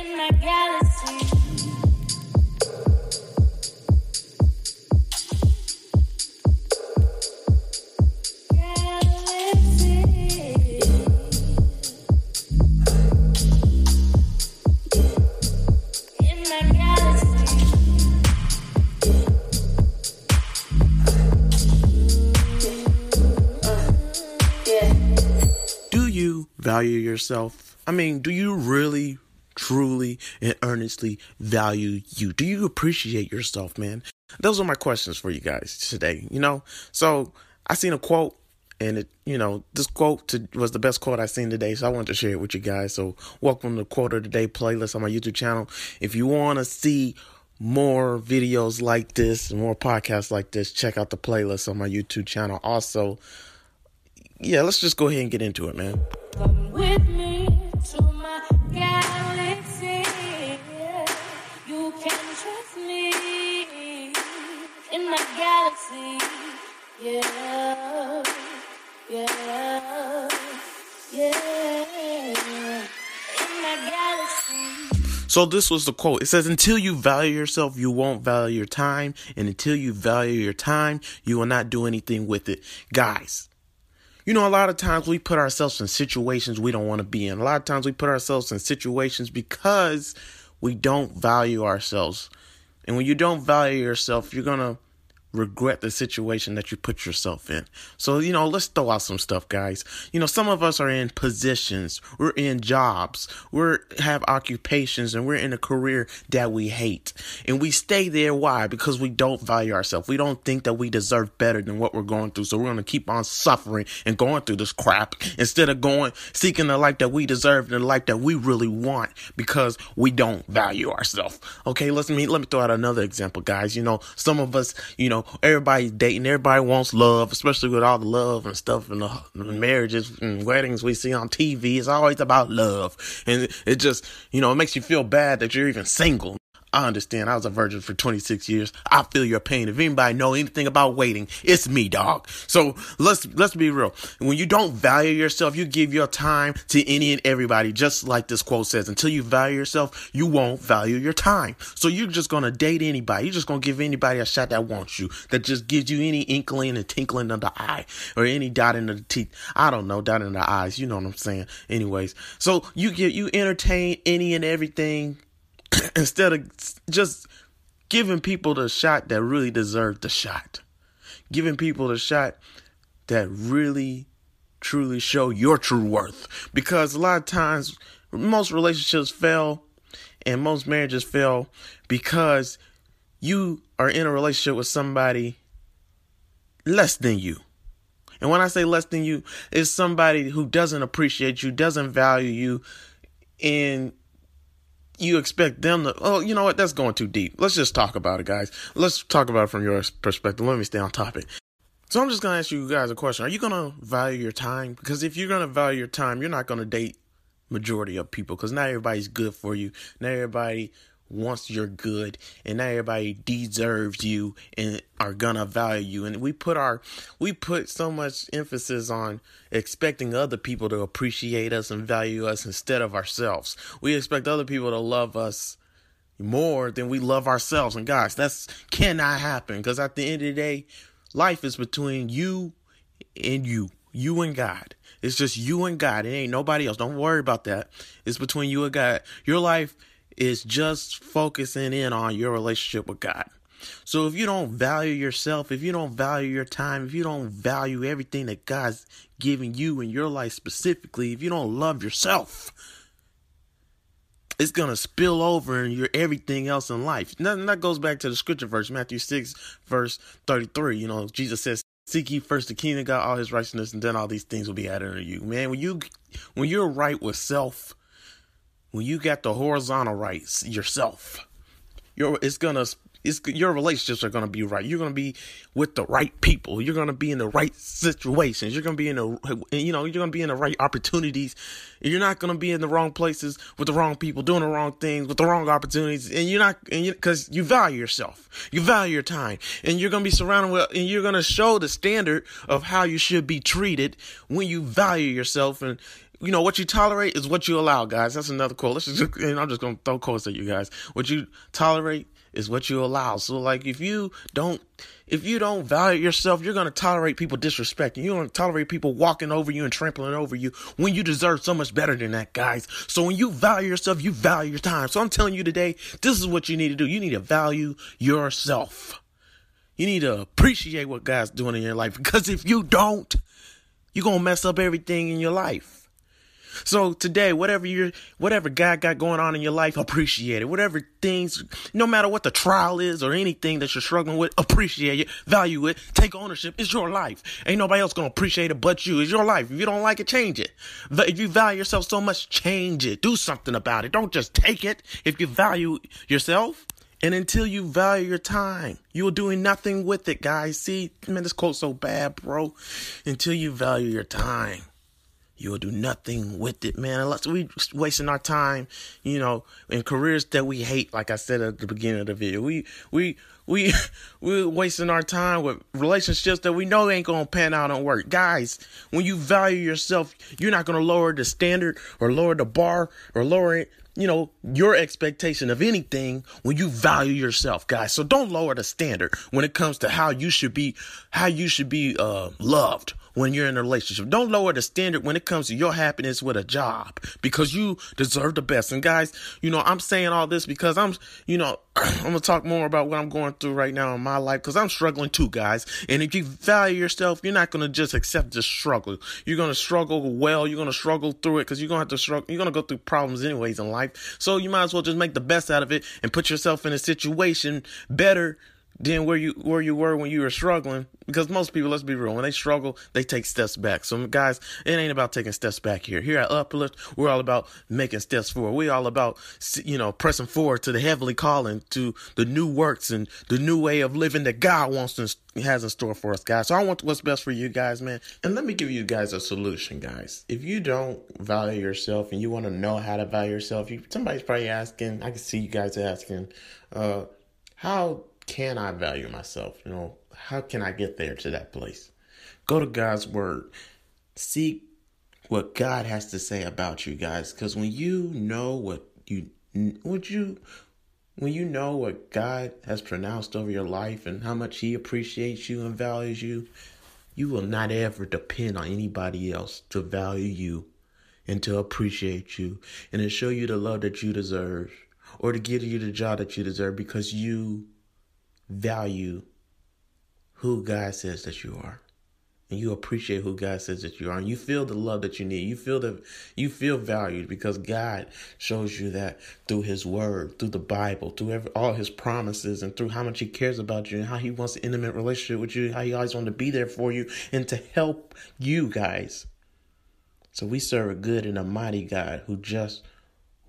in my galaxy. value yourself? I mean, do you really, truly, and earnestly value you? Do you appreciate yourself, man? Those are my questions for you guys today, you know? So I seen a quote and it, you know, this quote to, was the best quote I seen today, so I wanted to share it with you guys. So, welcome to Quote of the Day playlist on my YouTube channel. If you want to see more videos like this, more podcasts like this, check out the playlist on my YouTube channel. Also, yeah, let's just go ahead and get into it, man. My galaxy. Yeah, yeah, yeah. In my galaxy. So this was the quote. It says, until you value yourself, you won't value your time. And until you value your time, you will not do anything with it. Guys, you know, a lot of times we put ourselves in situations we don't want to be in. A lot of times we put ourselves in situations because we don't value ourselves. And when you don't value yourself, you're going to regret the situation that you put yourself in. So, you know, let's throw out some stuff, guys. You know, some of us are in positions, we're in jobs, we're have occupations, and we're in a career that we hate. And we stay there why? Because we don't value ourselves. We don't think that we deserve better than what we're going through. So we're going to keep on suffering and going through this crap instead of going seeking the life that we deserve and the life that we really want because we don't value ourselves. Okay, let's me let me throw out another example, guys. You know, some of us, you know, everybody's dating, everybody wants love, especially with all the love and stuff and the marriages and weddings we see on TV. It's always about love. And it just, you know, it makes you feel bad that you're even single. I understand. I was a virgin for 26 years. I feel your pain. If anybody know anything about waiting, it's me, dog. So let's let's be real. When you don't value yourself, you give your time to any and everybody, just like this quote says. Until you value yourself, you won't value your time. So you're just gonna date anybody. You're just gonna give anybody a shot that wants you, that just gives you any inkling and tinkling of the eye or any dot in the teeth. I don't know, dot in the eyes. You know what I'm saying. Anyways, so you get you entertain any and everything instead of just giving people the shot that really deserve the shot. Giving people the shot that really truly show your true worth. Because a lot of times most relationships fail and most marriages fail because you are in a relationship with somebody less than you. And when I say less than you, it's somebody who doesn't appreciate you, doesn't value you, and you expect them to oh you know what? That's going too deep. Let's just talk about it guys. Let's talk about it from your perspective. Let me stay on topic. So i'm just going to ask you guys a question. Are you going to value your time? Because if you're going to value your time you're not going to date majority of people because not everybody's good for you. Not everybody wants your good and not everybody deserves you and are gonna value you. And we put our we put so much emphasis on expecting other people to appreciate us and value us instead of ourselves. We expect other people to love us more than we love ourselves. And guys that's cannot happen because at the end of the day life is between you and you you and god. It's just you and god. It ain't nobody else. Don't worry about that. It's between you and god. Your life is just focusing in on your relationship with God. So if you don't value yourself, if you don't value your time, if you don't value everything that God's giving you in your life specifically, if you don't love yourself, it's gonna spill over in your everything else in life. And that goes back to the scripture verse, Matthew 6, verse 33. You know, Jesus says, Seek ye first the kingdom of God, all his righteousness, and then all these things will be added unto you. Man, when you when you're right with self, when you got the horizontal rights yourself, you're, it's gonna it's your relationships are to be right. You're to be with the right people. You're to be in the right situations. You're to be in the you know, you're to be in the right opportunities. You're not to be in the wrong places with the wrong people doing the wrong things with the wrong opportunities. And you're not and you you value yourself. You value your time. And you're to be surrounded with and you're to show the standard of how you should be treated when you value yourself and you know what you tolerate is what you allow, guys. That's another quote. Let's just, and I'm just gonna throw quotes at you guys. What you tolerate is what you allow. So like if you don't if you don't value yourself, you're gonna tolerate people disrespecting. You're gonna tolerate people walking over you and trampling over you when you deserve so much better than that, guys. So when you value yourself, you value your time. So I'm telling you today, this is what you need to do. You need to value yourself. You need to appreciate what God's doing in your life because if you don't, you're gonna mess up everything in your life. So today, whatever you whatever God got going on in your life, appreciate it. Whatever things, no matter what the trial is or anything that you're struggling with, appreciate it, value it, take ownership. It's your life. Ain't nobody else gonna appreciate it but you. It's your life. If you don't like it, change it. If you value yourself so much, change it. Do something about it. Don't just take it. If you value yourself, and until you value your time, you are doing nothing with it, guys. See, man, this quote's so bad, bro. Until you value your time you'll do nothing with it, man. Unless we wasting our time, you know, in careers that we hate. Like I said at the beginning of the video, we we we we're wasting our time with relationships that we know ain't gonna pan out and work. Guys, when you value yourself, you're not gonna lower the standard or lower the bar or lower it. You know, your expectation of anything when you value yourself, guys. So don't lower the standard when it comes to how you should be, how you should be uh, loved when you're in a relationship. Don't lower the standard when it comes to your happiness with a job because you deserve the best. And guys, you know, I'm saying all this because I'm, you know, I'm to talk more about what I'm going through right now in my life because I'm struggling too, guys. And if you value yourself, you're not to just accept the struggle. You're to struggle well. You're to struggle through it because you're to have to struggle. You're to go through problems anyways in life. So you might as well just make the best out of it and put yourself in a situation better than where you where you were when you were struggling. Because most people, let's be real, when they struggle, they take steps back. So guys, it ain't about taking steps back here. Here at Uplift, we're all about making steps forward. We're all about you know pressing forward to the heavenly calling, to the new works and the new way of living that God wants to has in store for us, guys. So I want what's best for you guys, man. And let me give you guys a solution, guys. If you don't value yourself and you want to know how to value yourself, you somebody's probably asking. I can see you guys asking, uh, how can I value myself? You know, how can I get there to that place? Go to God's word. Seek what God has to say about you guys cuz when you know what you would you when you know what God has pronounced over your life and how much he appreciates you and values you, you will not ever depend on anybody else to value you and to appreciate you and to show you the love that you deserve or to give you the job that you deserve because you value who God says that you are. And you appreciate who God says that you are. And you feel the love that you need. You feel that you feel valued because God shows you that through his word, through the Bible, through every, all his promises and through how much he cares about you and how he wants an intimate relationship with you, how he always wants to be there for you and to help you guys. So we serve a good and a mighty God who just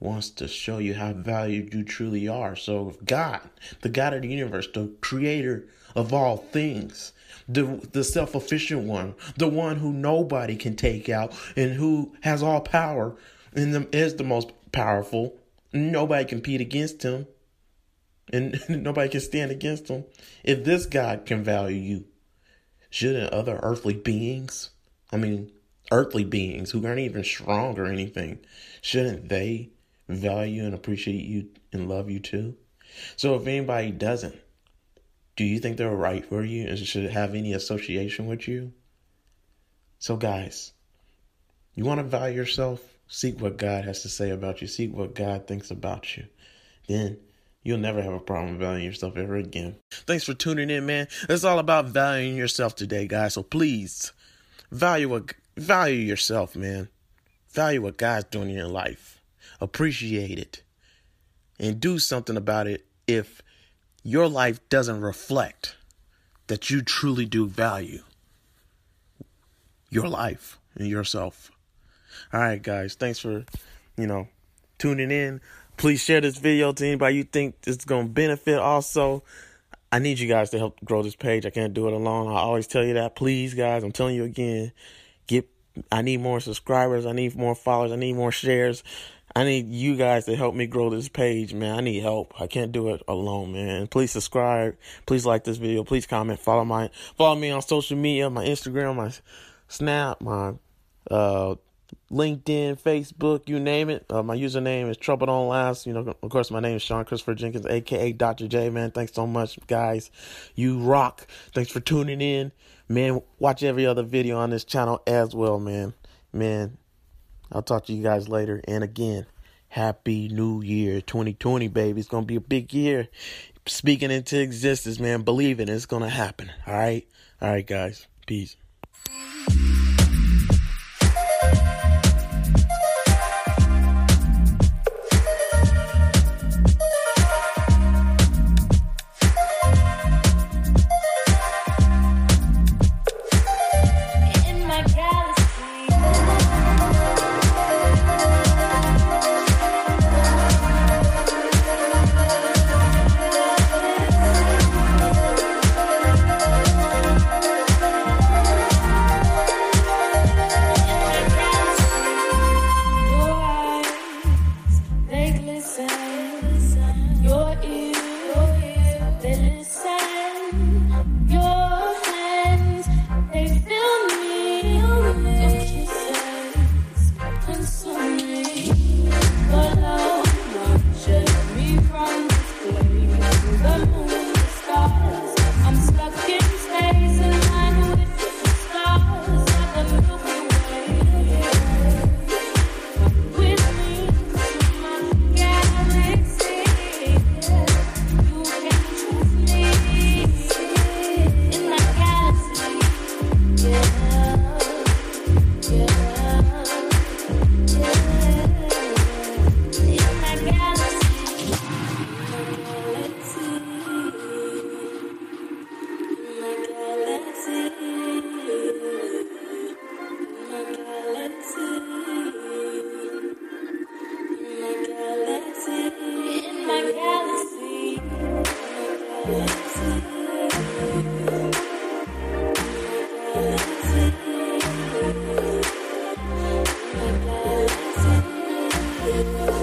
wants to show you how valued you truly are. So, God, the God of the universe, the creator of all things, the, the self efficient one, the one who nobody can take out and who has all power and the, is the most powerful, nobody can compete against him and nobody can stand against him. If this God can value you, shouldn't other earthly beings, I mean, earthly beings who aren't even strong or anything, shouldn't they value and appreciate you and love you too. So if anybody doesn't, do you think they're right for you and should have any association with you? So guys, you want to value yourself? Seek what God has to say about you. Seek what God thinks about you. Then you'll never have a problem valuing yourself ever again. Thanks for tuning in, man. It's all about valuing yourself today, guys. So please value what value yourself, man. Value what God's doing in your life appreciate it and do something about it if your life doesn't reflect that you truly do value your life and yourself. All right, guys, thanks for, you know, tuning in. Please share this video to anybody you think it's gonna benefit. Also, I need you guys to help grow this page. I can't do it alone. I always tell you that. Please, guys, I'm telling you again. Get. I need more subscribers. I need more followers. I need more shares. I need you guys to help me grow this page, man. I need help. I can't do it alone, man. Please subscribe. Please like this video. Please comment. Follow my follow me on social media, my Instagram, my Snap, my uh LinkedIn, Facebook, you name it. Uh, my username is Trouble Don't Last. You know, of course, my name is Sean Christopher Jenkins, aka Dr. J. Man, thanks so much, guys. You rock. Thanks for tuning in, man. Watch every other video on this channel as well, man. Man, I'll talk to you guys later. And again, Happy New Year 2020, baby. It's gonna be a big year. Speaking into existence, man. Believe it, it's gonna happen. All right, all right, guys. Peace. Bye.